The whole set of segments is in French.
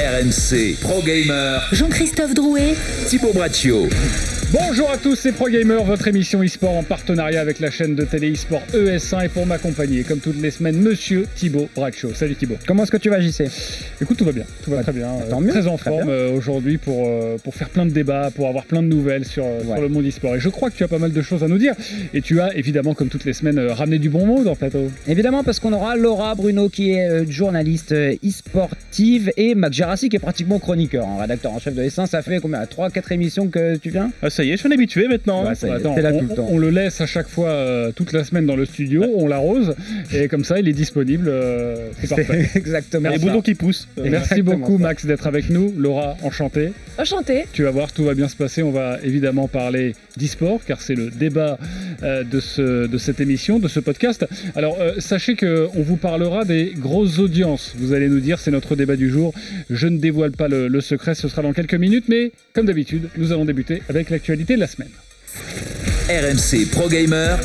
RMC Pro Gamer, Jean-Christophe Drouet, Thibaut Braccio. Bonjour à tous, c'est Pro Gamer, votre émission e-sport en partenariat avec la chaîne de télé e-sport ES1 et pour m'accompagner, comme toutes les semaines, monsieur Thibaut Braccio. Salut Thibaut. Comment est-ce que tu vas, JC Écoute, tout va bien, tout va Bah, très bien. tant Euh, mieux, très en très forme euh, aujourd'hui pour, euh, pour faire plein de débats, pour avoir plein de nouvelles sur, euh, le monde e-sport. Et je crois que tu as pas mal de choses à nous dire. Et tu as évidemment, comme toutes les semaines, euh, ramené du bon mot dans le plateau. Évidemment, parce qu'on aura Laura Bruno qui est euh, journaliste euh, e-sportive et Mac Gerassi qui est pratiquement chroniqueur, hein, rédacteur en chef de S1. Ça fait combien? 3-4 émissions que tu viens? Ah, ça y est, je suis un habitué maintenant. Hein. ça y est, Attends, là on, tout le temps. on le laisse à chaque fois, euh, toute la semaine dans le studio, on l'arrose, et comme ça, il est disponible. euh, c'est parfait. C'est exactement Les boutons qui poussent. Merci Exactement beaucoup ça. Max d'être avec nous. Laura, enchanté. Enchanté. Tu vas voir, tout va bien se passer. On va évidemment parler d'e-sport, car c'est le débat euh, de, ce, de cette émission, de ce podcast. Alors, euh, sachez qu'on vous parlera des grosses audiences. Vous allez nous dire, c'est notre débat du jour. Je ne dévoile pas le, le secret, ce sera dans quelques minutes, mais comme d'habitude, nous allons débuter avec l'actualité de la semaine. RMC Pro Gamer,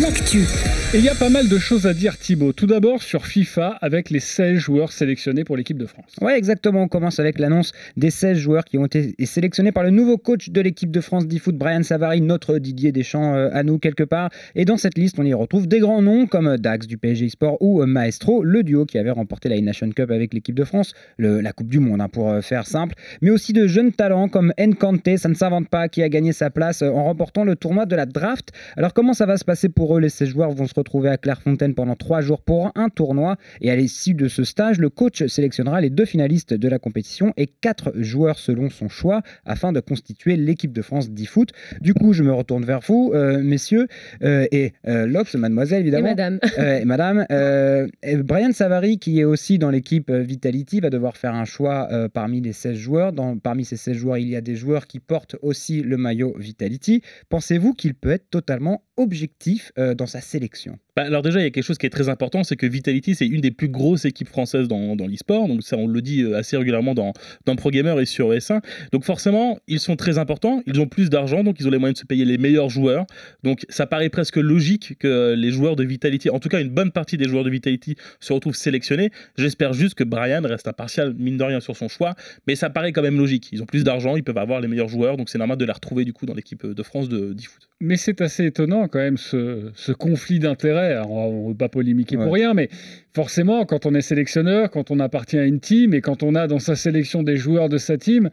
l'actu. Et il y a pas mal de choses à dire, Thibaut. Tout d'abord sur FIFA, avec les 16 joueurs sélectionnés pour l'équipe de France. Ouais, exactement. On commence avec l'annonce des 16 joueurs qui ont été sélectionnés par le nouveau coach de l'équipe de France d'e-foot, Brian Savary, notre Didier Deschamps euh, à nous quelque part. Et dans cette liste, on y retrouve des grands noms comme Dax du PSG Sport ou euh, Maestro, le duo qui avait remporté la Nation Cup avec l'équipe de France, la Coupe du Monde hein, pour euh, faire simple. Mais aussi de jeunes talents comme Nkante, ça ne s'invente pas, qui a gagné sa place en remportant le tournoi de la draft. Alors comment ça va se passer pour eux Les 16 joueurs? Vont se retrouver à Clairefontaine pendant 3 jours pour un tournoi. Et à l'issue de ce stage, le coach sélectionnera les deux finalistes de la compétition et 4 joueurs selon son choix afin de constituer l'équipe de France d'e-foot. Du coup, je me retourne vers vous, euh, messieurs, euh, et euh, Lox, mademoiselle Et évidemment. madame. Et madame, euh, et Brian Savary, qui est aussi dans l'équipe Vitality, va devoir faire un choix parmi les 16 joueurs. Dans, parmi ces 16 joueurs, il y a des joueurs qui portent aussi le maillot Vitality. Pensez-vous qu'il peut être totalement objectif dans sa sélection? you. Bah, alors déjà, il y a quelque chose qui est très important, c'est que Vitality, c'est une des plus grosses équipes françaises dans, dans l'e-sport. Donc ça, on le dit euh, assez régulièrement dans, dans Pro Gamer et sur S1. Donc forcément, ils sont très importants. Ils ont plus d'argent, donc ils ont les moyens de se payer les meilleurs joueurs. Donc ça paraît presque logique que les joueurs de Vitality, en tout cas une bonne partie des joueurs de Vitality, se retrouvent sélectionnés. J'espère juste que Brian reste impartial, mine de rien, sur son choix. Mais ça paraît quand même logique. Ils ont plus d'argent, ils peuvent avoir les meilleurs joueurs. Donc c'est normal de les retrouver du coup dans l'équipe de France de d'e-foot. Mais c'est assez étonnant quand même ce conflit d'intérêts. Alors, On ne veut pas polémiquer pour rien, mais forcément, quand on est sélectionneur, quand on appartient à une team et quand on a dans sa sélection des joueurs de sa team,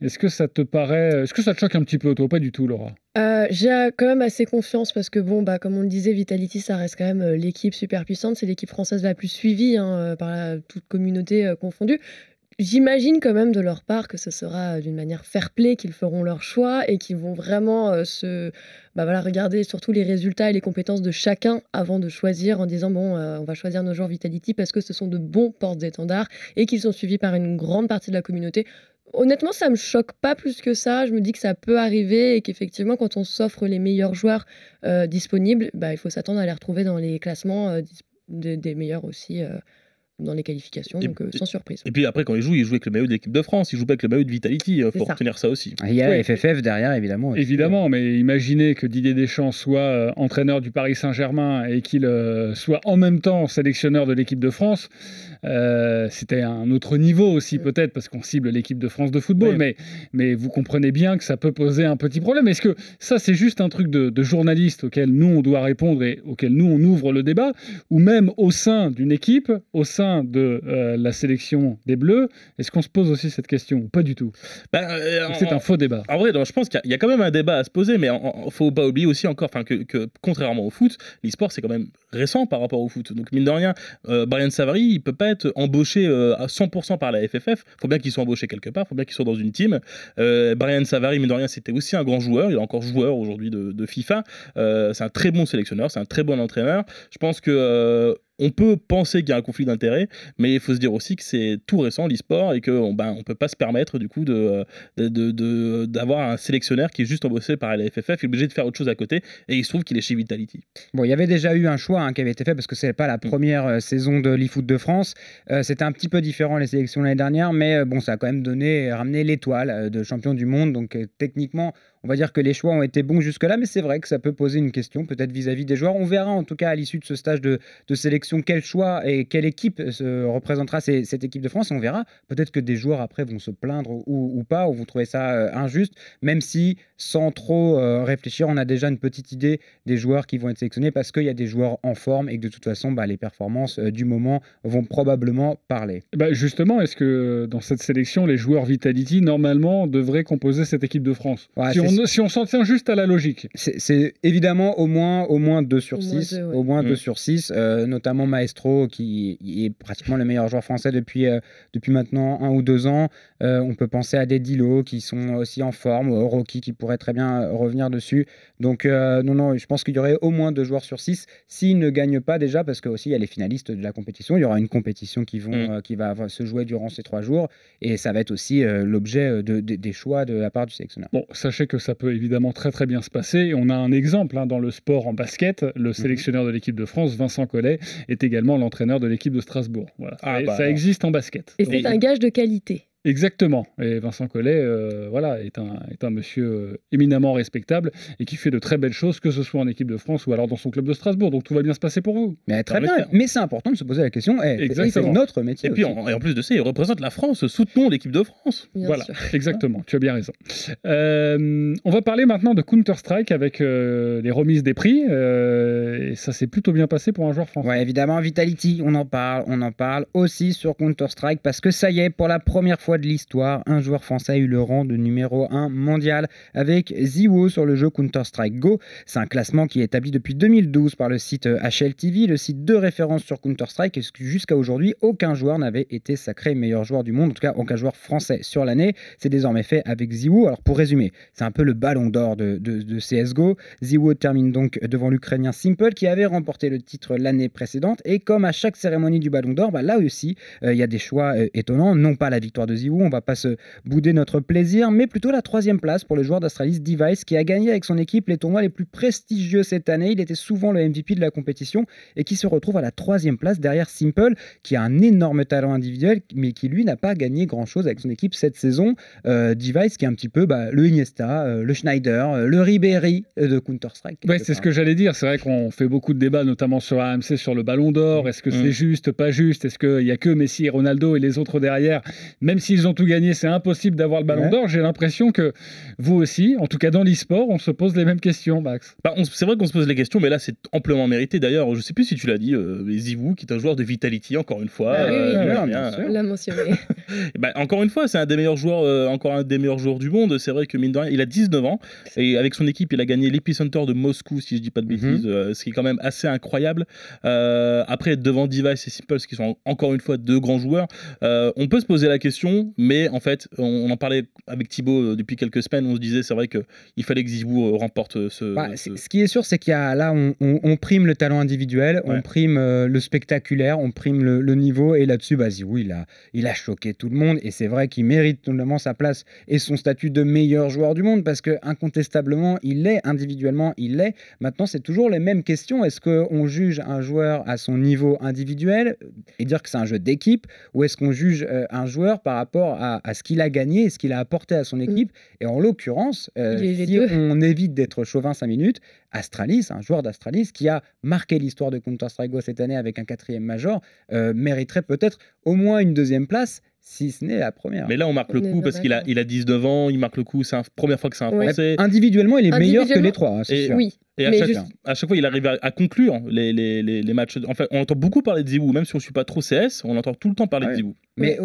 est-ce que ça te paraît, est-ce que ça te choque un petit peu, toi Pas du tout, Laura? Euh, J'ai quand même assez confiance parce que, bon, bah, comme on le disait, Vitality, ça reste quand même euh, l'équipe super puissante. C'est l'équipe française la plus suivie hein, euh, par la- toute communauté euh, confondue. J'imagine quand même de leur part que ce sera euh, d'une manière fair play qu'ils feront leur choix et qu'ils vont vraiment euh, se bah voilà, regarder surtout les résultats et les compétences de chacun avant de choisir en disant bon euh, on va choisir nos joueurs Vitality parce que ce sont de bons porte-étendards et qu'ils sont suivis par une grande partie de la communauté. Honnêtement, ça me choque pas plus que ça. Je me dis que ça peut arriver et qu'effectivement, quand on s'offre les meilleurs joueurs disponibles, bah, il faut s'attendre à les retrouver dans les classements des, meilleurs aussi dans les qualifications, Et- donc euh, sans surprise. Et puis après, quand ils jouent, ils jouent avec le maillot de l'équipe de France, ils jouent pas avec le maillot de Vitality. Il C'est faut ça. retenir ça aussi. Il y a. FFF derrière, évidemment. aussi. Évidemment, mais imaginez que Didier Deschamps soit euh, entraîneur du Paris Saint-Germain et qu'il euh, soit en même temps sélectionneur de l'équipe de France. Euh, C'était un autre niveau aussi peut-être parce qu'on cible l'équipe de France de football, Oui. mais, mais vous comprenez bien que ça peut poser un petit problème. Est-ce que ça c'est juste un truc de, de journaliste auquel nous on doit répondre et auquel nous on ouvre le débat, ou même au sein d'une équipe, au sein de euh, la sélection des Bleus, est-ce qu'on se pose aussi cette question ou Pas du tout? Bah, euh, C'est un faux débat? En vrai, non, je pense qu'il y a- il y, a quand même un débat à se poser, mais il faut pas oublier aussi encore que, que contrairement au foot, l'e-sport c'est quand même récent par rapport au foot. Donc mine de rien, Brian Savary, il peut pas être embauché euh, à 100% par la FFF. faut bien qu'il soit embauché quelque part, faut bien qu'il soit dans une team. Euh, Brian Savary, mine de rien, c'était aussi un grand joueur. Il est encore joueur aujourd'hui de, FIFA. Euh, c'est un très bon sélectionneur, c'est un très bon entraîneur. Je pense que on peut penser qu'il y a un conflit d'intérêts, mais il faut se dire aussi que c'est tout récent l'e-sport et qu'on ben, on peut pas se permettre du coup de d'avoir un sélectionneur qui est juste embauché par la FFF, il est obligé de faire autre chose à côté, et il se trouve qu'il est chez Vitality. Bon, il y avait déjà eu un choix hein, qui avait été fait parce que c'est pas la première euh, saison de l'eFoot de France. Euh, C'était un petit peu différent les sélections l'année dernière, mais euh, bon, ça a quand même donné, ramené l'étoile euh, de champion du monde. Donc euh, techniquement, on va dire que les choix ont été bons jusque-là, mais c'est vrai que ça peut poser une question, peut-être vis-à-vis des joueurs. On verra en tout cas à l'issue de ce stage de, de sélection quel choix et quelle équipe se représentera ces- cette équipe de France. On verra. Peut-être que des joueurs après vont se plaindre ou, ou pas, ou vous trouvez ça euh, injuste, même si sans trop euh, réfléchir, on a déjà une petite idée des joueurs qui vont être sélectionnés parce qu'il y a des joueurs en forme et que de toute façon, bah, les performances euh, du moment vont probablement parler. Bah, justement, est-ce que dans cette sélection, les joueurs Vitality, normalement, devraient composer cette équipe de France? Ouais, si, c'est- on, si on s'en tient juste à la logique. C'est évidemment au moins, au moins 2 sur Au moins 6, deux, ouais. au moins Mm. 2 sur 6, notamment Maestro qui est pratiquement le meilleur joueur français depuis, euh, depuis maintenant un ou deux ans. Euh, on peut penser à des Dilo qui sont aussi en forme, euh, Rocky qui pourrait très bien euh, revenir dessus. Donc euh, non, non, je pense qu'il y aurait au moins 2 joueurs sur 6 s'ils ne gagnent pas déjà, parce qu'aussi il y a les finalistes de la compétition. Il y aura une compétition qui, vont, Mm. euh, qui va se jouer durant ces trois jours et ça va être aussi euh, l'objet euh, de- de- des choix de la part du sélectionneur. Bon, sachez que ça peut évidemment très très bien se passer. Et on a un exemple hein, dans le sport en basket. Le Mhm. sélectionneur de l'équipe de France, Vincent Collet, est également l'entraîneur de l'équipe de Strasbourg. Voilà. Ah, Et bah ça alors. existe en basket. Et c'est un gage de qualité. Exactement. Et Vincent Collet, euh, voilà, est un, est un monsieur euh, éminemment respectable et qui fait de très belles choses, que ce soit en équipe de France ou alors dans son club de Strasbourg. Donc tout va bien se passer pour vous. Mais très bien, mais c'est important de se poser la question. eh, Exactement. C'est notre métier. Et puis, aussi. en, et en plus de ça, il représente la France. Soutenons l'équipe de France. Bien voilà, sûr. exactement. Tu as bien raison. Euh, on va parler maintenant de Counter-Strike avec euh, les remises des prix. euh, et ça s'est plutôt bien passé pour un joueur français. Ouais, évidemment, Vitality, on en parle, on en parle aussi sur Counter-Strike parce que ça y est, pour la première fois de l'histoire, un joueur français a eu le rang de numéro 1 mondial avec Ziwo sur le jeu Counter-Strike Go. C'est un classement qui est établi depuis 2012 par le site HLTV, le site de référence sur Counter-Strike, jusqu'à aujourd'hui, aucun joueur n'avait été sacré meilleur joueur du monde, en tout cas aucun joueur français sur l'année. C'est désormais fait avec Ziwo. Alors pour résumer, c'est un peu le ballon d'or de CSGO. Ziwo termine donc devant l'Ukrainien Simple qui avait remporté le titre l'année précédente. Et comme à chaque cérémonie du ballon d'or, bah, là aussi, euh, il y a des choix euh, étonnants. Non pas la victoire de Ziwo, on va pas se bouder notre plaisir, mais plutôt la troisième place pour le joueur d'Astralis Device qui a gagné avec son équipe les tournois les plus prestigieux cette année. Il était souvent le MVP de la compétition et qui se retrouve à la troisième place derrière Simple qui a un énorme talent individuel mais qui lui n'a pas gagné grand chose avec son équipe cette saison. Euh, Device qui est un petit peu bah, le Iniesta, euh, le Schneider, euh, le Ribéry euh, de Counter-Strike. Ouais, c'est ce que j'allais dire. C'est vrai qu'on fait beaucoup de débats, notamment sur AMC, sur le ballon d'or. Est-ce que c'est Mm. juste, pas juste? Est-ce qu'il n'y a que Messi et Ronaldo et les autres derrière? Même s'ils ont tout gagné, c'est impossible d'avoir le ballon Ouais. d'or. J'ai l'impression que vous aussi, en tout cas dans l'e-sport, on se pose les mêmes questions, Max. Bah, on- c'est vrai qu'on se pose les questions, mais là, c'est amplement mérité. D'ailleurs, je sais plus si tu l'as dit, euh, Zivou, qui est un joueur de Vitality, encore une fois. Ah oui, oui, il oui, bien bien. sûr. l'a mentionné. Bah, encore une fois, c'est un des meilleurs joueurs, euh, encore un des meilleurs joueurs du monde. C'est vrai que mine de rien, il a 19 ans et avec son équipe, il a gagné l'Epicenter de Moscou, si je dis pas de Mhm. bêtises, euh, ce qui est quand même assez incroyable. Euh, après, être devant Device et Simple, qui sont encore une fois deux grands joueurs, euh, on peut se poser la question, mais en fait, on, on en parlait avec Thibaut euh, depuis quelques semaines. On se disait, c'est vrai que il fallait que Zivou euh, remporte euh, ce. Bah, ce- qui est sûr, c'est qu'il y a là, on, on- on prime le talent individuel, on prime euh, le spectaculaire, on prime le, le niveau, et là-dessus, bah, Zizou, il a, il a choqué tout le monde, et c'est vrai qu'il mérite notamment sa place et son statut de meilleur joueur du monde, parce que incontestablement, il l'est, individuellement, il l'est. Maintenant, c'est toujours les mêmes questions. Est-ce qu'on juge un joueur à son niveau individuel et dire que c'est un jeu d'équipe, ou est-ce qu'on juge euh, un joueur par rapport à, à ce qu'il a gagné et ce qu'il a apporté à son équipe Et en l'occurrence, euh, si deux. on évite d'être chauvin 5 minutes, Astralis, un joueur d'Astralis qui a marqué l'histoire de Counter-Strike Go cette année avec un quatrième major, euh, mériterait peut-être au moins une deuxième place, si ce n'est la première. Mais là, on marque le coup bien parce qu'il a, d'accord. il a 19 ans, il marque le coup, c'est la première fois que c'est un Ouais. Français. Individuellement, il est meilleur que les trois, hein, c'est Et- sûr. Oui, Et à chaque, juste- à chaque fois, il arrive à, à conclure les, les, les, les matchs. En fait, on entend beaucoup parler de Zibou, même si on ne suit pas trop CS, on entend tout le temps parler Ouais. de Zibou. Mais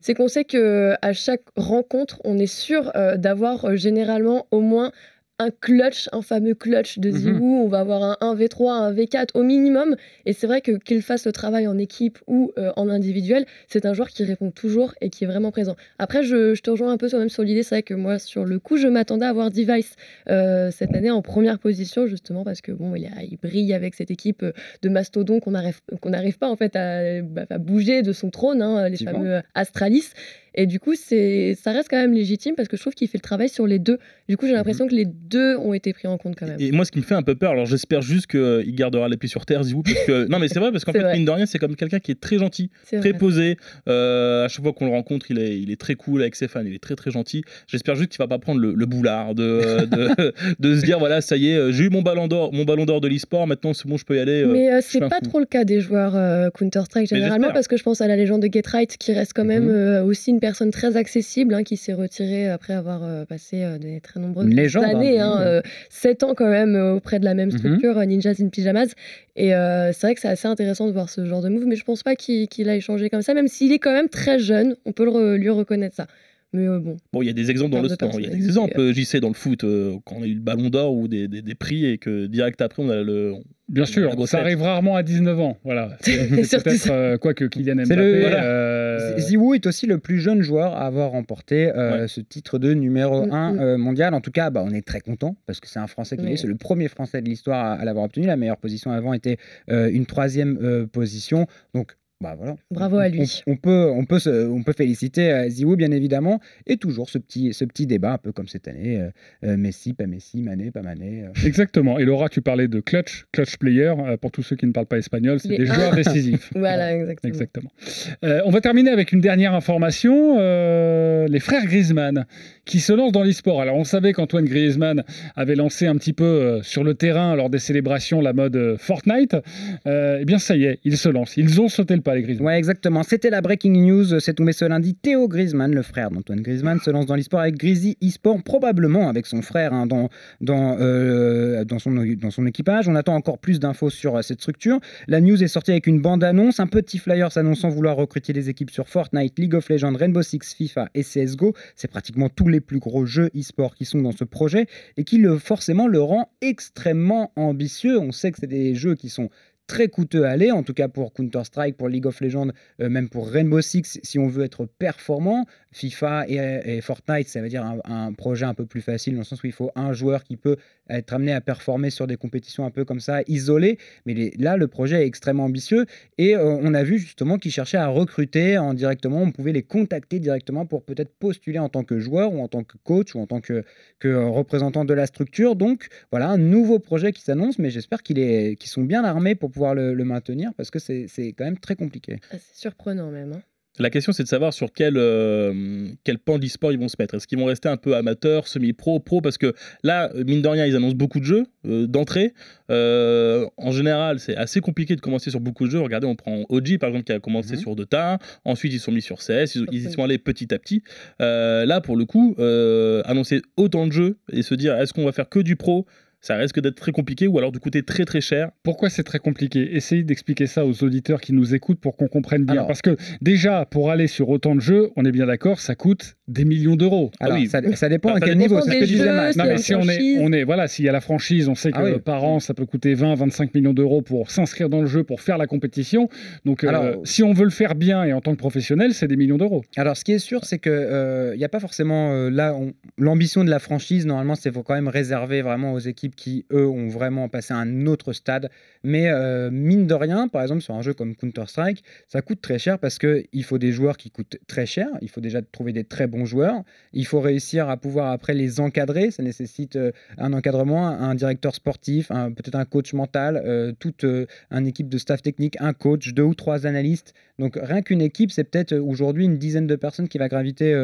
c'est qu'on sait que à chaque rencontre, on est sûr euh, d'avoir euh, généralement au moins un clutch, un fameux clutch de Mhm. Zibou. On va avoir un 1v3, un V4 au minimum. Et c'est vrai que qu'il fasse le travail en équipe ou euh, en individuel, c'est un joueur qui répond toujours et qui est vraiment présent. Après, je, je te rejoins un peu sur, même sur l'idée. C'est vrai que moi, sur le coup, je m'attendais à voir Device euh, cette année en première position, justement parce que bon, il, a- il brille avec cette équipe euh, de mastodon qu'on n'arrive qu'on pas en fait à, bah, à bouger de son trône, hein, les fameux Astralis. Et du coup, c'est, ça reste quand même légitime parce que je trouve qu'il fait le travail sur les deux. Du coup, j'ai l'impression que les deux ont été pris en compte quand même. Et moi, ce qui me fait un peu peur, alors j'espère juste qu'il gardera les pieds sur terre, Zizou, parce que non, mais c'est vrai parce qu'en fait, vrai. mine de rien, c'est comme quelqu'un qui est très gentil, très vrai. posé. Euh, à chaque fois qu'on le rencontre, il est, il est très cool avec ses fans, il est très très gentil. J'espère juste qu'il va pas prendre le, le boulard de, de, de se dire voilà, ça y est, euh, j'ai eu mon ballon d'or, mon ballon d'or de l'e-sport, maintenant c'est bon, je peux y aller. euh. Mais euh, c'est pas fou. trop le cas des joueurs euh, Counter-Strike Mais généralement parce que je pense à la légende de Get Right qui reste quand même Mhm. euh, aussi une personne très accessible hein, qui s'est retirée après avoir euh, passé euh, des très nombreuses Une années, hein, hein, euh, sept ans quand même euh, auprès de la même Mhm. structure, euh, Ninjas in Pyjamas. Et euh, c'est vrai que c'est assez intéressant de voir ce genre de move, mais je pense pas qu'il qu'il aille changer comme ça, même s'il est quand même très jeune, on peut le re- lui reconnaître ça. Mais euh, bon, Bon, il y a des exemples dans le sport. Il y a des exemples, euh, JC, dans le foot, euh, quand on a eu le ballon d'or ou des, des, des prix et que direct après, on a le. Bien sûr, ça arrive rarement à 19 ans. Voilà. Peut-être euh, quoi que Kylian Mbappé. le- Voilà. euh, Ziwoo est aussi le plus jeune joueur à avoir remporté euh, Ouais. ce titre de numéro Mm, 1 mm. euh, mondial. En tout cas, bah, on est très content parce que c'est un Français qui Oui. l'est. C'est le premier Français de l'histoire à, à l'avoir obtenu. La meilleure position avant était euh, une troisième euh, position. Donc, bah voilà. Bravo à On- lui. On, on peut, on, peut se- on peut féliciter euh, Ziwoo, bien évidemment. Et toujours ce petit, ce petit débat, un peu comme cette année euh, euh, Messi, pas Messi, Mané, pas Mané. euh. Exactement. Et Laura, tu parlais de clutch, clutch player. euh, pour tous ceux qui ne parlent pas espagnol, c'est Les des joueurs décisifs. voilà, exactement. Exactement. Euh, on va terminer avec une dernière information. euh, les frères Griezmann qui se lancent dans l'e-sport. Alors on savait qu'Antoine Griezmann avait lancé un petit peu euh, sur le terrain lors des célébrations la mode euh, Fortnite. Eh bien ça y est, ils se lancent. Ils ont sauté le les Griezmann. Ouais, exactement. C'était la breaking news. C'est tombé ce lundi. Théo Griezmann, le frère d'Antoine Griezmann, se lance dans l'e-sport avec Grizzly eSport, probablement avec son frère hein, dans, dans, euh, dans, son, dans son équipage. On attend encore plus d'infos sur euh, cette structure. La news est sortie avec une bande-annonce, un petit flyer s'annonçant vouloir recruter les équipes sur Fortnite, League of Legends, Rainbow Six, FIFA et CSGO. C'est pratiquement tous les plus gros jeux e-sport qui sont dans ce projet et qui le, forcément le rend extrêmement ambitieux. On sait que c'est des jeux qui sont très coûteux à aller, en tout cas pour Counter-Strike, pour League of Legends, euh, même pour Rainbow Six, si on veut être performant. FIFA et, Fortnite, ça veut dire un, un projet un peu plus facile, dans le sens où il faut un joueur qui peut être amené à performer sur des compétitions un peu comme ça, isolées. Mais là, le projet est extrêmement ambitieux et euh, on a vu justement qu'ils cherchaient à recruter en directement. On pouvait les contacter directement pour peut-être postuler en tant que joueur ou en tant que coach ou en tant que, euh, représentant de la structure. Donc voilà, un nouveau projet qui s'annonce, mais j'espère qu'ils sont bien armés pour pouvoir le, maintenir parce que c'est c'est quand même très compliqué. Ah, c'est surprenant même. hein. La question, c'est de savoir sur quel, euh, quel pan d'e-sport ils vont se mettre. Est-ce qu'ils vont rester un peu amateurs, semi-pro, pro? Parce que là, mine de rien, ils annoncent beaucoup de jeux euh, d'entrée. Euh, en général, c'est assez compliqué de commencer sur beaucoup de jeux. Regardez, on prend OG, par exemple, qui a commencé Mhm. sur Dota. Ensuite, ils sont mis sur CS. Ils, ils y sont allés petit à petit. Euh, là, pour le coup, euh, annoncer autant de jeux et se dire, est-ce qu'on va faire que du pro ça risque d'être très compliqué ou alors de coûter très très cher. Pourquoi c'est très compliqué? Essayez d'expliquer ça aux auditeurs qui nous écoutent pour qu'on comprenne bien. Alors- Parce que déjà, pour aller sur autant de jeux, on est bien d'accord, ça coûte des millions d'euros. Ah Alors, oui. ça, ça dépend Bah, à ça quel dépend niveau, ce que disait jeux. Non, mais si on est, on est, voilà, s'il y a la franchise, on sait que Ah oui. par an, ça peut coûter 20, 25 millions d'euros pour s'inscrire dans le jeu, pour faire la compétition. Donc, euh, si on veut le faire bien et en tant que professionnel, c'est des millions d'euros. Alors, ce qui est sûr, c'est que il n'y a pas forcément euh, là on- l'ambition de la franchise. Normalement, c'est faut quand même réserver vraiment aux équipes qui eux ont vraiment passé à un autre stade. Mais euh, mine de rien, par exemple sur un jeu comme Counter Strike, ça coûte très cher parce que il faut des joueurs qui coûtent très cher. Il faut déjà trouver des très bons joueurs. Il faut réussir à pouvoir après les encadrer. Ça nécessite euh, un encadrement, un directeur sportif, peut-être un coach mental, euh, toute une équipe de staff technique, un coach, deux ou trois analystes. Donc rien qu'une équipe, c'est peut-être aujourd'hui une dizaine de personnes qui va graviter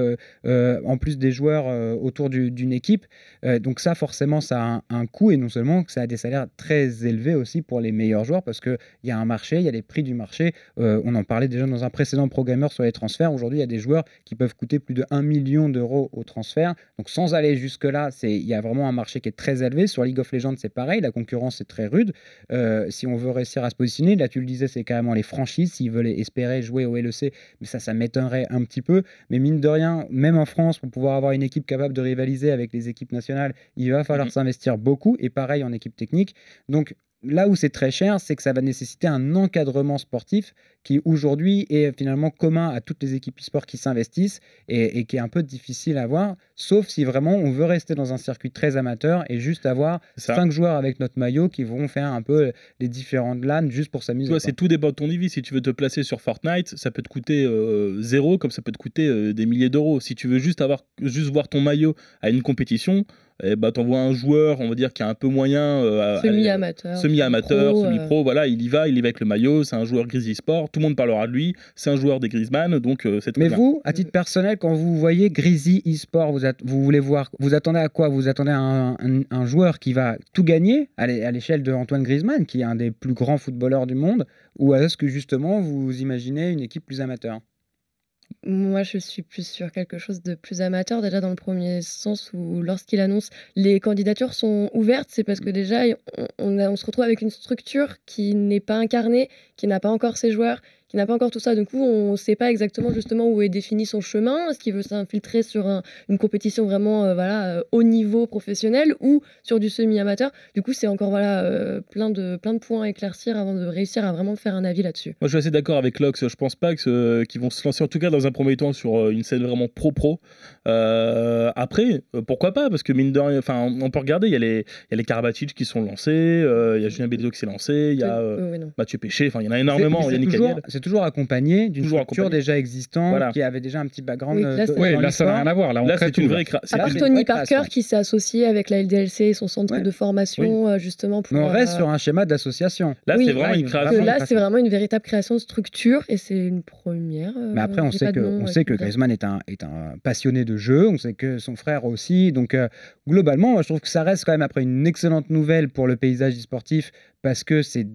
en plus des joueurs autour du- d'une équipe. Donc ça, forcément, ça a un, un coût et non seulement que ça a des salaires très élevés aussi pour les meilleurs joueurs parce qu'il y a un marché, il y a les prix du marché. Euh, on en parlait déjà dans un précédent programmeur sur les transferts. Aujourd'hui, il y a des joueurs qui peuvent coûter plus de 1 million d'euros au transfert. Donc sans aller jusque-là, il y a vraiment un marché qui est très élevé. Sur League of Legends, c'est pareil, la concurrence est très rude. Euh, si on veut réussir à se positionner, là tu le disais, c'est carrément les franchises, s'ils veulent espérer jouer au LEC, mais ça, ça m'étonnerait un petit peu. Mais mine de rien, même en France, pour pouvoir avoir une équipe capable de rivaliser avec les équipes nationales, il va falloir Mhm. s'investir beaucoup, et pareil en équipe technique. Donc là où c'est très cher, c'est que ça va nécessiter un encadrement sportif qui aujourd'hui est finalement commun à toutes les équipes e-sport qui s'investissent et, et qui est un peu difficile à voir, sauf si vraiment on veut rester dans un circuit très amateur et juste avoir cinq joueurs avec notre maillot qui vont faire un peu les différentes LAN juste pour s'amuser. C'est tout dépend de ton niveau. Si tu veux te placer sur Fortnite, ça peut te coûter euh, zéro, comme ça peut te coûter euh, des milliers d'euros. Si tu veux juste avoir, juste voir ton maillot à une compétition, et bah t'envoies un joueur, on va dire qui est un peu moyen, euh, à- Semi-amateur. semi-amateur, pro, euh, semi-pro, voilà, il y va, il y va avec le maillot, c'est un joueur Grizzly Sport, tout le monde parlera de lui, c'est un joueur des Griezmann, donc euh, c'est très Mais bien. vous, à titre personnel, quand vous voyez Grizzly eSport, vous, at- vous voulez voir, vous attendez à quoi? Vous attendez à un, un- un joueur qui va tout gagner à l'échelle de Antoine Griezmann, qui est un des plus grands footballeurs du monde, ou est-ce que justement vous imaginez une équipe plus amateur? Moi, je suis plus sur quelque chose de plus amateur, déjà dans le premier sens où, lorsqu'il annonce les candidatures sont ouvertes, c'est parce que déjà, on, on a- on se retrouve avec une structure qui n'est pas incarnée, qui n'a pas encore ses joueurs, qui n'a pas encore tout ça. Du coup, on ne sait pas exactement justement où est défini son chemin. Est-ce qu'il veut s'infiltrer sur un- une compétition vraiment euh, voilà, euh, haut niveau professionnel ou sur du semi-amateur? Du coup, c'est encore voilà, euh, plein, de, plein de points à éclaircir avant de réussir à vraiment faire un avis là-dessus. Moi, je suis assez d'accord avec Lox. Je pense pas que ce- qu'ils vont se lancer, en tout cas dans un premier temps, sur euh, une scène vraiment pro-pro. Euh, après, euh, pourquoi pas? Parce que mine de rien, enfin, on on peut regarder. Il y a les, il y a les Karabatic qui sont lancés. euh, Il y a Julien Bélido qui s'est lancé. Il y a euh, Euh, non. Mathieu Péché. Enfin, il y en a énormément. c'est toujours, toujours accompagné d'une structure accompagné. déjà existante, Voilà. qui avait déjà un petit background. Oui, euh, là, de- ça n'a rien à voir. Là, c'est une vraie. cra- c'est À part Tony Parker qui s'est associé avec la LDLC et son centre Ouais. de formation euh, justement pour. Mais on reste euh, sur un schéma d'association. Là, Oui, c'est vraiment là, une création. là, c'est vraiment une véritable création de structure et c'est une première. euh, Mais après, on sait que, nom, on sait. Griezmann est un, est un passionné de jeu, on sait que son frère aussi. Donc, globalement, je trouve que ça reste quand même après une excellente nouvelle pour le paysage e-sportif parce que c'est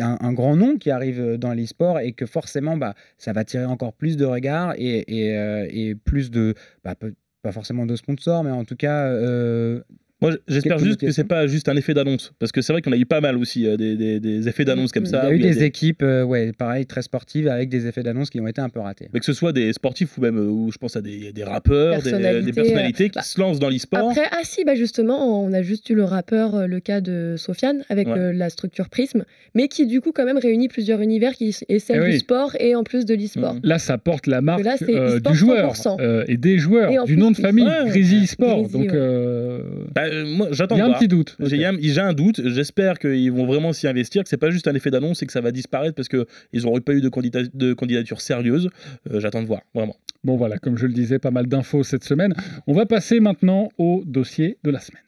un, grand nom qui arrive euh, dans l'e-sport et que forcément, bah, ça va tirer encore plus de regards et, euh, plus de. bah, pas forcément de sponsors, mais en tout cas. euh, Moi, j'espère juste que c'est pas juste un effet d'annonce. Parce que c'est vrai qu'on a eu pas mal aussi euh, des, des- des effets d'annonce comme y il y ça. a eu des, des- équipes, euh, ouais, pareil, très sportives avec des effets d'annonce qui ont été un peu ratés. Mais que ce soit des sportifs ou même, euh, où je pense à des, des rappeurs, des, Personnalités, des personnalités qui bah, se lancent dans l'e-sport. Après, ah si, bah justement, on a juste eu le rappeur, euh, le cas de Sofiane, avec Ouais. euh, la structure Prism, mais qui du coup quand même réunit plusieurs univers, qui est celle Eh du sport et en plus de l'e-sport. Mhm. Là, ça porte la marque là, euh, du joueur 100%. euh, et des joueurs, Et du plus, nom de il- famille, Ouais, Grizzly Sport. Grizzly, Donc, ouais. euh, Bah, euh, moi, j'attends il y a un petit doute. J'ai il y a- j'ai un doute. J'espère qu'ils vont vraiment s'y investir, que c'est pas juste un effet d'annonce et que ça va disparaître parce que ils n'auraient pas eu de candidature sérieuse. Euh, J'attends de voir, vraiment. Bon, voilà, comme je le disais, pas mal d'infos cette semaine. On va passer maintenant au dossier de la semaine.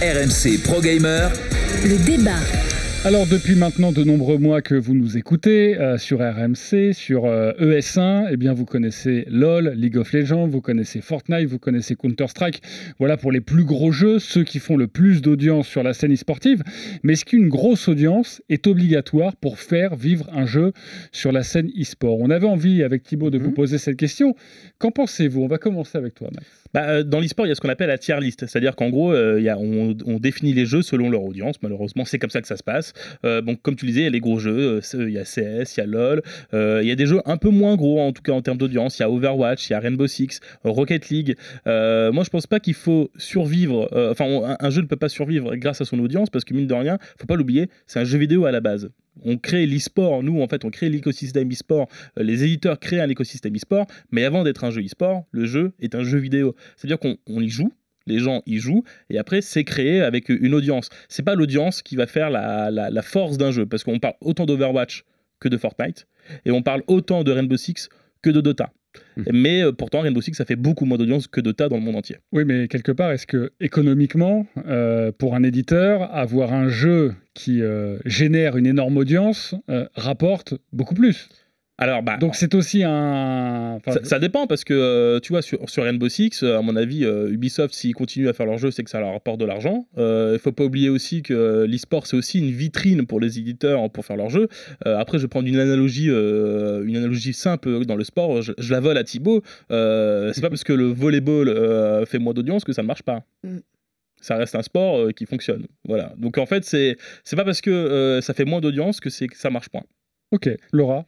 RMC Pro Gamer, Le débat. Alors depuis maintenant de nombreux mois que vous nous écoutez euh, sur RMC, sur euh, ES1, eh bien vous connaissez LoL, League of Legends, vous connaissez Fortnite, vous connaissez Counter-Strike. Voilà pour les plus gros jeux, ceux qui font le plus d'audience sur la scène e-sportive. Mais est-ce qu'une grosse audience est obligatoire pour faire vivre un jeu sur la scène e-sport? On avait envie avec Thibaut de vous Mhm. poser cette question. Qu'en pensez-vous? On va commencer avec toi, Max. Bah, euh, dans l'e-sport, il y a ce qu'on appelle la tier list. C'est-à-dire qu'en gros, euh, il on, définit les jeux selon leur audience. Malheureusement, c'est comme ça que ça se passe. Euh, comme tu le disais, il y a les gros jeux. Il y a CS, il y a LoL. Il y a des jeux un peu moins gros, en tout cas en termes d'audience. Il y a Overwatch, il y a Rainbow Six, Rocket League. Moi, je pense pas qu'il faut survivre. Enfin, un, un jeu ne peut pas survivre grâce à son audience parce que, mine de rien, faut pas l'oublier, c'est un jeu vidéo à la base. On crée l'e-sport, nous en fait on crée l'écosystème e-sport, Euh, les éditeurs créent un écosystème e-sport, mais avant d'être un jeu e-sport, le jeu est un jeu vidéo. C'est-à-dire qu'on on y joue, les gens y jouent, et après c'est créé avec une audience. C'est pas l'audience qui va faire la- la force d'un jeu, parce qu'on parle autant d'Overwatch que de Fortnite, et on parle autant de Rainbow Six que de Dota. Mhm. Mais euh, pourtant Rainbow Six ça fait beaucoup moins d'audience que Dota dans le monde entier. Oui, mais quelque part, est-ce que économiquement, euh, pour un éditeur, avoir un jeu qui euh, génère une énorme audience euh, rapporte beaucoup plus? Alors bah Donc c'est aussi un. enfin, Ça, ça dépend parce que euh, tu vois sur, sur Rainbow Six, euh, à mon avis, euh, Ubisoft s'ils continuent à faire leur jeu, c'est que ça leur rapporte de l'argent. Il faut pas oublier aussi que l'e-sport c'est aussi une vitrine pour les éditeurs pour faire leur jeu. Euh, après, je vais prendre une analogie, euh, une analogie simple dans le sport. Je, je la vole à Thibaut. Euh, c'est pas parce que le volleyball euh, fait moins d'audience que ça ne marche pas. Mm. Ça reste un sport euh, qui fonctionne. Voilà. Donc en fait, c'est c'est pas parce que euh, ça fait moins d'audience que c'est que ça marche point. Ok, Laura?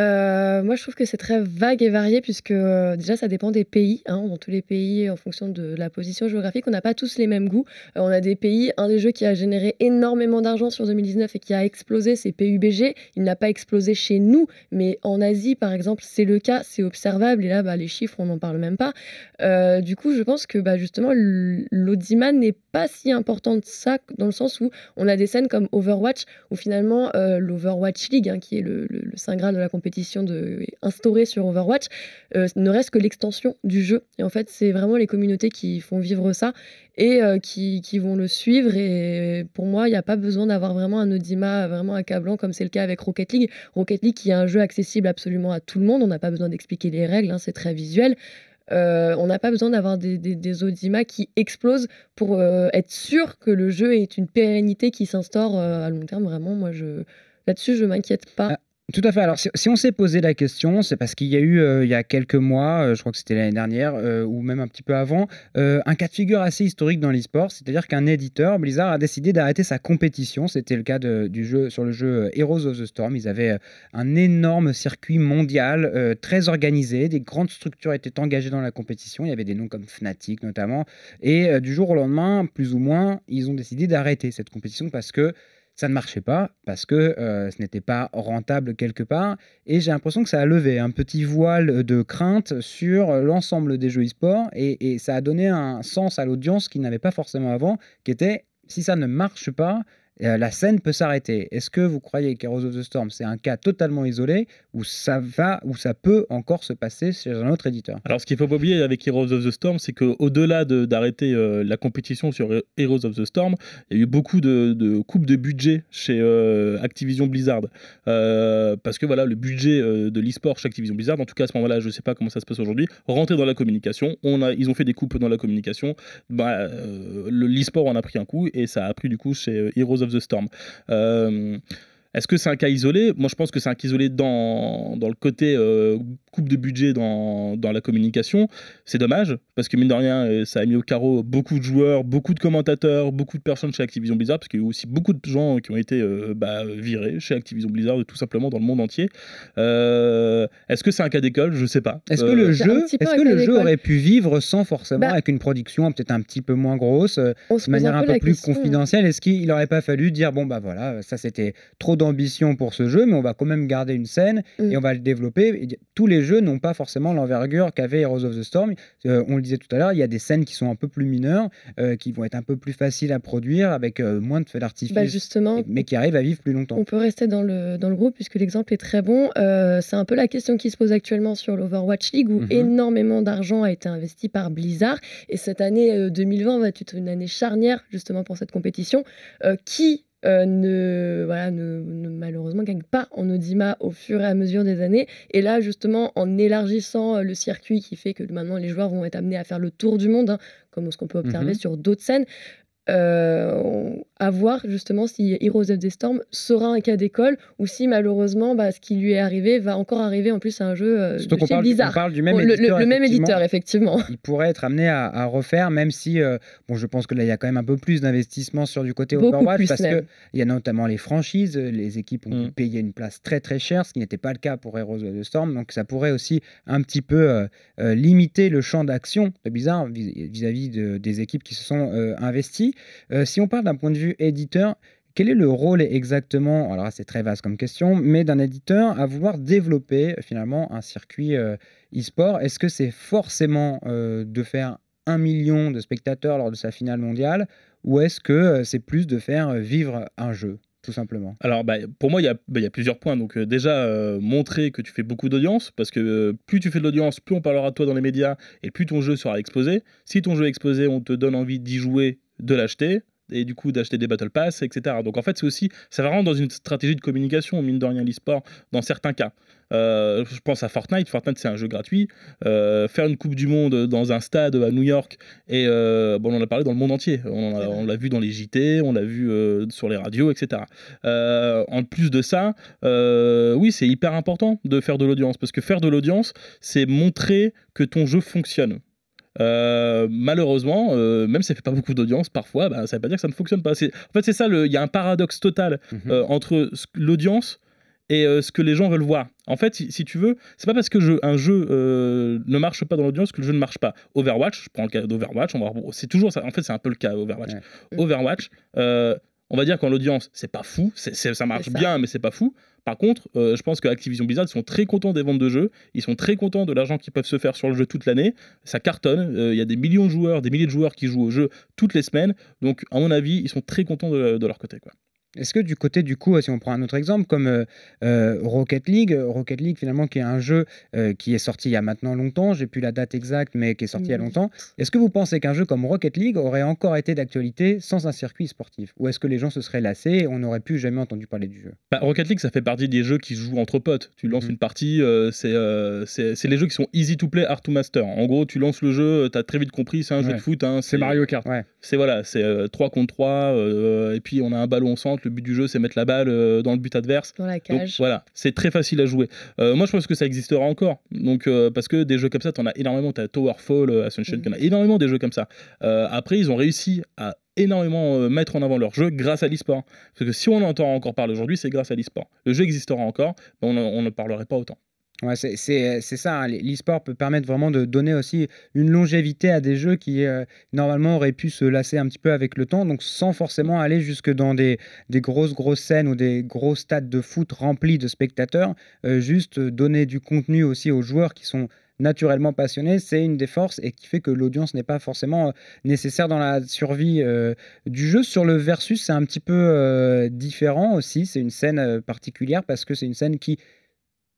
Euh, moi, je trouve que c'est très vague et varié puisque euh, déjà, ça dépend des pays. hein. Dans tous les pays, en fonction de la position géographique, on n'a pas tous les mêmes goûts. Euh, on a des pays, un des jeux qui a généré énormément d'argent sur 2019 et qui a explosé, c'est PUBG. Il n'a pas explosé chez nous, mais en Asie, par exemple, c'est le cas, c'est observable. Et là, bah, les chiffres, on n'en parle même pas. Du coup, je pense que bah, justement, l'audimat n'est pas si important de ça, dans le sens où on a des scènes comme Overwatch, où finalement, l'Overwatch League, hein, qui est le, le- le saint graal de la compétition, compétition de, instaurée sur Overwatch euh, ne reste que l'extension du jeu. Et en fait, c'est vraiment les communautés qui font vivre ça et euh, qui, vont le suivre. Et pour moi, il n'y a pas besoin d'avoir vraiment un Audima vraiment accablant comme c'est le cas avec Rocket League. Rocket League qui est un jeu accessible absolument à tout le monde. On n'a pas besoin d'expliquer les règles, hein, c'est très visuel. Euh, on n'a pas besoin d'avoir des, des, qui explosent pour être sûr que le jeu est une pérennité qui s'instaure à long terme. Vraiment, moi, je... là-dessus, je m'inquiète pas. Tout à fait. Alors, si, on s'est posé la question, c'est parce qu'il y a eu, euh, il y a quelques mois, euh, je crois que c'était l'année dernière, euh, ou même un petit peu avant, un cas de figure assez historique dans l'e-sport. C'est-à-dire qu'un éditeur, Blizzard, a décidé d'arrêter sa compétition. C'était le cas du jeu, sur le jeu Heroes of the Storm. Ils avaient un énorme circuit mondial, très organisé. Des grandes structures étaient engagées dans la compétition. Il y avait des noms comme Fnatic notamment. Et du jour au lendemain, plus ou moins, ils ont décidé d'arrêter cette compétition parce que ça ne marchait pas, parce que euh, ce n'était pas rentable quelque part. Et j'ai l'impression que ça a levé un petit voile de crainte sur l'ensemble des jeux e-sport et, et ça a donné un sens à l'audience qu'il n'avait pas forcément avant, qui était si ça ne marche pas, euh, la scène peut s'arrêter. Est-ce que vous croyez qu'Heroes of the Storm, c'est un cas totalement isolé ou ça va, ou ça peut encore se passer chez un autre éditeur? Alors, ce qu'il faut pas oublier avec Heroes of the Storm, c'est qu'au-delà de- d'arrêter euh, la compétition sur He- Heroes of the Storm, il y a eu beaucoup de, de coupes de budget chez euh, Activision Blizzard. Parce que voilà, le budget de l'e-sport chez Activision Blizzard, en tout cas à ce moment-là, je sais pas comment ça se passe aujourd'hui, rentrait dans la communication. Ils ont fait des coupes dans la communication. Bah, le- l'e-sport en a pris un coup et ça a pris du coup chez Heroes of the Storm. Euh, est-ce que c'est un cas isolé? Moi, je pense que c'est un cas isolé dans, dans le côté euh, coupe de budget dans, dans la communication. C'est dommage, parce que mine de rien, euh, ça a mis au carreau beaucoup de joueurs, beaucoup de commentateurs, beaucoup de personnes chez Activision Blizzard, parce qu'il y a eu aussi beaucoup de gens qui ont été euh, bah, virés chez Activision Blizzard, tout simplement dans le monde entier. Euh, Est-ce que c'est un cas d'école? Je sais pas. Est-ce que le jeu, est-ce que le jeu aurait pu vivre sans forcément Bah- avec une production peut-être un petit peu moins grosse, de manière un peu plus question, confidentielle? Est-ce qu'il n'aurait pas fallu dire bon bah voilà, ça c'était trop d'ambition pour ce jeu, mais on va quand même garder une scène Mm. et on va le développer. Et tous les jeux n'ont pas forcément l'envergure qu'avait Heroes of the Storm. Euh, on le disait tout à l'heure, il y a des scènes qui sont un peu plus mineures, euh, qui vont être un peu plus faciles à produire avec euh, moins de feux d'artifice, Bah, justement, mais qui arrivent à vivre plus longtemps. On peut rester dans le, dans le groupe puisque l'exemple est très bon. C'est un peu la question qui se pose actuellement sur l'Overwatch League où Mhm. énormément d'argent a été investi par Blizzard. Et cette année euh, 2020 va être une année charnière justement pour cette compétition. Qui euh, ne, voilà, ne, ne malheureusement gagne pas en Audima au fur et à mesure des années. Et là, justement, en élargissant euh, le circuit qui fait que maintenant les joueurs vont être amenés à faire le tour du monde, hein, comme ce qu'on peut observer Mhm. sur d'autres scènes, euh, on- à voir justement si Heroes of the Storm sera un cas d'école ou si malheureusement bah, ce qui lui est arrivé va encore arriver en plus à un jeu euh, Surtout de qu'on chez parle, on parle du même Bon, le, le- éditeur. le même effectivement. éditeur, effectivement. il pourrait être amené à, à refaire, même si, euh, bon, je pense que là, il y a quand même un peu plus d'investissement sur du côté Beaucoup Overwatch, plus parce qu'il y a notamment les franchises, euh, les équipes ont Mm. pu payer une place très très chère, ce qui n'était pas le cas pour Heroes of the Storm, donc ça pourrait aussi un petit peu euh, euh, limiter le champ d'action de Blizzard vis- vis-à-vis de- des équipes qui se sont euh, investies. Euh, si on parle d'un point de vue éditeur, quel est le rôle exactement, alors c'est très vaste comme question, mais d'un éditeur à vouloir développer euh, finalement un circuit euh, e-sport? Est-ce que c'est forcément euh, de faire un million de spectateurs lors de sa finale mondiale ou est-ce que c'est plus de faire vivre un jeu, tout simplement? Alors, bah, pour moi, il y, a- bah, il y a plusieurs points. Donc, déjà, montrer que tu fais beaucoup d'audience, parce que plus tu fais de l'audience, plus on parlera de toi dans les médias, et plus ton jeu sera exposé. Si ton jeu est exposé, on te donne envie d'y jouer, de l'acheter, et du coup d'acheter des Battle Pass, etc. Donc, en fait, c'est aussi, ça va vraiment dans une stratégie de communication, mine de rien, l'e-sport, dans certains cas. Euh, je pense à Fortnite. Fortnite, c'est un jeu gratuit. Euh, faire une Coupe du Monde dans un stade à New York, et euh, bon, on en a parlé dans le monde entier. On a- on l'a vu dans les JT, on l'a vu sur les radios, etc. En plus de ça, oui, c'est hyper important de faire de l'audience parce que faire de l'audience, c'est montrer que ton jeu fonctionne. Euh, malheureusement, euh, même si ça fait pas beaucoup d'audience, parfois, bah, ça veut pas dire que ça ne fonctionne pas. En fait, c'est ça, il y a un paradoxe total Mhm. euh, entre ce- l'audience et ce que les gens veulent voir. En fait, si, si tu veux, c'est pas parce que je- un jeu ne marche pas dans l'audience que le jeu ne marche pas. Overwatch, je prends le cas d'Overwatch, c'est toujours ça. En fait, c'est un peu le cas Overwatch. Ouais. Overwatch, on va dire qu'en l'audience, c'est pas fou, ça marche ça. bien, mais c'est pas fou. Par contre, euh, je pense que Activision Blizzard ils sont très contents des ventes de jeux, ils sont très contents de l'argent qu'ils peuvent se faire sur le jeu toute l'année. Ça cartonne, euh, il y a des millions de joueurs, des milliers de joueurs qui jouent au jeu toutes les semaines. Donc, à mon avis, ils sont très contents de, de leur côté. Quoi. Est-ce que du côté du coup, si on prend un autre exemple comme euh, euh, Rocket League, euh, Rocket League finalement qui est un jeu euh, qui est sorti il y a maintenant longtemps, j'ai plus la date exacte, mais qui est sorti il y a Mhm. longtemps. Est-ce que vous pensez qu'un jeu comme Rocket League aurait encore été d'actualité sans un circuit sportif? Ou est-ce que les gens se seraient lassés et on n'aurait plus jamais entendu parler du jeu? Bah, Rocket League, ça fait partie des jeux qui se jouent entre potes. Tu lances Mhm. une partie, euh, c'est euh, c'est c'est les jeux qui sont easy to play, hard to master. En gros, tu lances le jeu, tu as très vite compris, c'est un jeu de foot. hein, C'est Mario Kart. C'est voilà, c'est euh, 3 contre 3, euh, et puis on a un ballon au Le but du jeu, c'est mettre la balle euh, dans le but adverse. Dans la Donc cage. voilà, c'est très facile à jouer. Euh, moi, je pense que ça existera encore. Donc, euh, parce que des jeux comme ça, t'en as énormément. T'as Towerfall, Ascension, Mhm. t'en as énormément des jeux comme ça. Euh, après, ils ont réussi à énormément euh, mettre en avant leur jeu grâce à l'e-sport. Parce que si on entend encore parler aujourd'hui, c'est grâce à l'e-sport. Le jeu existera encore, mais on, en- on ne parlerait pas autant. Ouais, c'est- ça, hein, l'e-sport peut permettre vraiment de donner aussi une longévité à des jeux qui euh, normalement auraient pu se lasser un petit peu avec le temps, donc sans forcément aller jusque dans des, des grosses grosses scènes ou des gros stades de foot remplis de spectateurs, euh, juste euh, donner du contenu aussi aux joueurs qui sont naturellement passionnés, c'est une des forces et qui fait que l'audience n'est pas forcément euh, nécessaire dans la survie euh, du jeu. Sur le versus, c'est un petit peu euh, différent aussi, c'est une scène euh, particulière parce que c'est une scène qui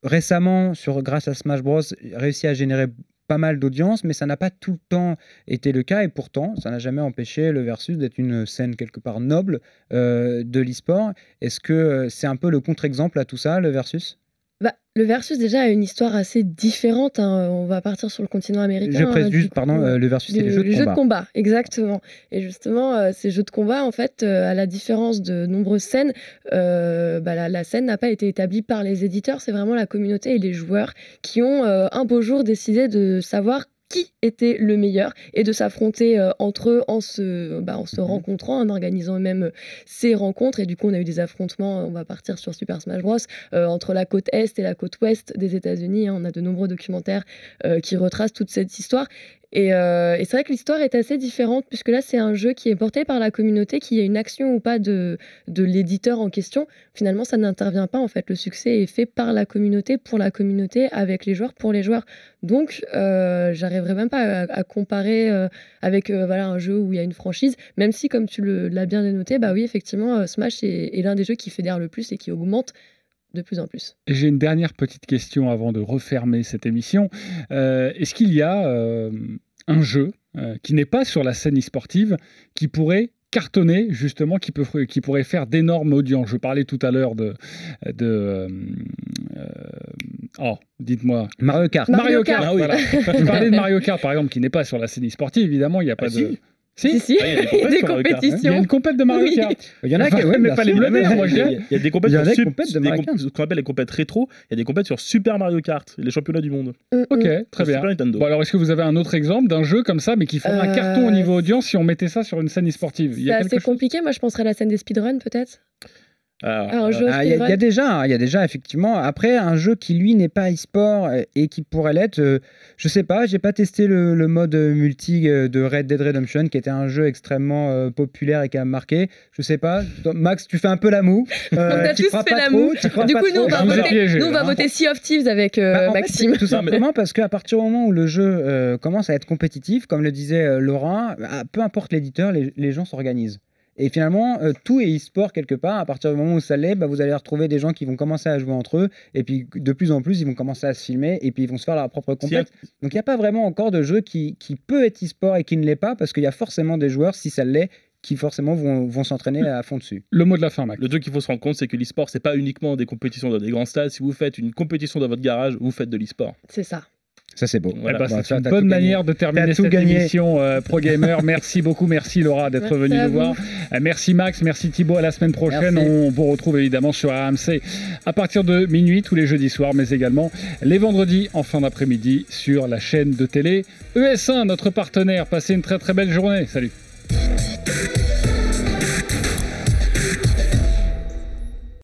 récemment, sur, grâce à Smash Bros, réussi à générer pas mal d'audience, mais ça n'a pas tout le temps été le cas, et pourtant, ça n'a jamais empêché le Versus d'être une scène quelque part noble euh, de l'e-sport. Est-ce que euh, c'est un peu le contre-exemple à tout ça, le Versus? Bah, le versus déjà a une histoire assez différente. hein. On va partir sur le continent américain. Je hein, pardon, euh, le Versus, c'est Le- les jeux de combat. exactement. Et justement, euh, ces jeux de combat, en fait, euh, à la différence de nombreuses scènes, euh, bah, la, la scène n'a pas été établie par les éditeurs, c'est vraiment la communauté et les joueurs qui ont euh, un beau jour décidé de savoir qui était le meilleur et de s'affronter euh, entre eux en se, bah, en se Mhm. rencontrant, en organisant eux-mêmes euh, ces rencontres. Et du coup, on a eu des affrontements, on va partir sur Super Smash Bros, euh, entre la côte Est et la côte Ouest des États-Unis. hein. On a de nombreux documentaires euh, qui retracent toute cette histoire. Et, euh, et c'est vrai que l'histoire est assez différente, puisque là, c'est un jeu qui est porté par la communauté, qu'il y ait une action ou pas de, de l'éditeur en question. Finalement, ça n'intervient pas, en fait. Le succès est fait par la communauté, pour la communauté, avec les joueurs, pour les joueurs. Donc, euh, j'arriverai même pas à, comparer euh, avec euh, voilà, un jeu où il y a une franchise, même si, comme tu l'as bien dénoté, bah oui, effectivement, Smash est, l'un des jeux qui fédère le plus et qui augmente de plus en plus. J'ai une dernière petite question avant de refermer cette émission. Est-ce qu'il y a un jeu euh, qui n'est pas sur la scène e-sportive qui pourrait cartonner justement, qui, peut, qui pourrait faire d'énormes audiences Je parlais tout à l'heure de... de euh, oh, dites-moi. Mario Kart. Mario Kart, Kart. Ah oui. voilà. Je parlais de Mario Kart, par exemple, qui n'est pas sur la scène e-sportive, évidemment, il n'y a pas Ah, de... si. Si, si, Ah, il y a des y a hein. Il y a compétitions. une compète de Mario. Kart. Il y en a qui, ouais, mais pas les moi, je Il y, a, dirais. il y a des compètes sur ce qu'on appelle les compètes rétro. Il y a des compètes sur Super Mario Kart, les championnats du monde. Mm, mm. Ok, très Sur bien. Super Nintendo. Bon, alors, est-ce que vous avez un autre exemple d'un jeu comme ça, mais qui ferait un Euh, carton au niveau audience si on mettait ça sur une scène e-sportive? C'est a assez compliqué. Moi, je penserais à la scène des speedruns, peut-être. Alors, Ah, Ah, Il y, a- y déjà, hein, il y a déjà effectivement. Après, un jeu qui lui n'est pas e-sport euh, et qui pourrait l'être, euh, je sais pas, j'ai pas testé le, le mode euh, multi euh, de Red Dead Redemption, qui était un jeu extrêmement euh, populaire et qui a marqué. Je sais pas, Max, tu fais un peu la moue. Euh, On a tous fait pas la crois Du coup, nous, on va ai voter, piégé, nous, on va voter Sea of Thieves avec euh, Bah, fait, Maxime. c'est tout simplement parce qu'à partir du moment où le jeu euh, commence à être compétitif, comme le disait euh, Laura, bah, peu importe l'éditeur, les, les gens s'organisent. Et finalement, euh, tout est e-sport quelque part. À partir du moment où ça l'est, bah, vous allez retrouver des gens qui vont commencer à jouer entre eux. Et puis, de plus en plus, ils vont commencer à se filmer. Et puis, ils vont se faire leur propre Si compète. Donc, il n'y a pas vraiment encore de jeu qui, qui peut être e-sport et qui ne l'est pas. Parce qu'il y a forcément des joueurs, si ça l'est, qui forcément vont, vont s'entraîner à fond dessus. Le mot de la fin, Max. Le truc qu'il faut se rendre compte, c'est que l'e-sport, c'est pas uniquement des compétitions dans des grands stades. Si vous faites une compétition dans votre garage, vous faites de l'e-sport. C'est ça. Ça, c'est beau. Voilà. Eh ben, Bah, c'est une bonne gagné. manière de terminer cette gagné. émission euh, Pro Gamer. merci beaucoup, merci Laura d'être venue nous voir. Euh, merci Max, merci Thibaut. À la semaine prochaine, Merci. on vous retrouve évidemment sur RMC à partir de minuit tous les jeudis soirs, mais également les vendredis en fin d'après-midi sur la chaîne de télé ES1, notre partenaire. Passez une très très belle journée. Salut.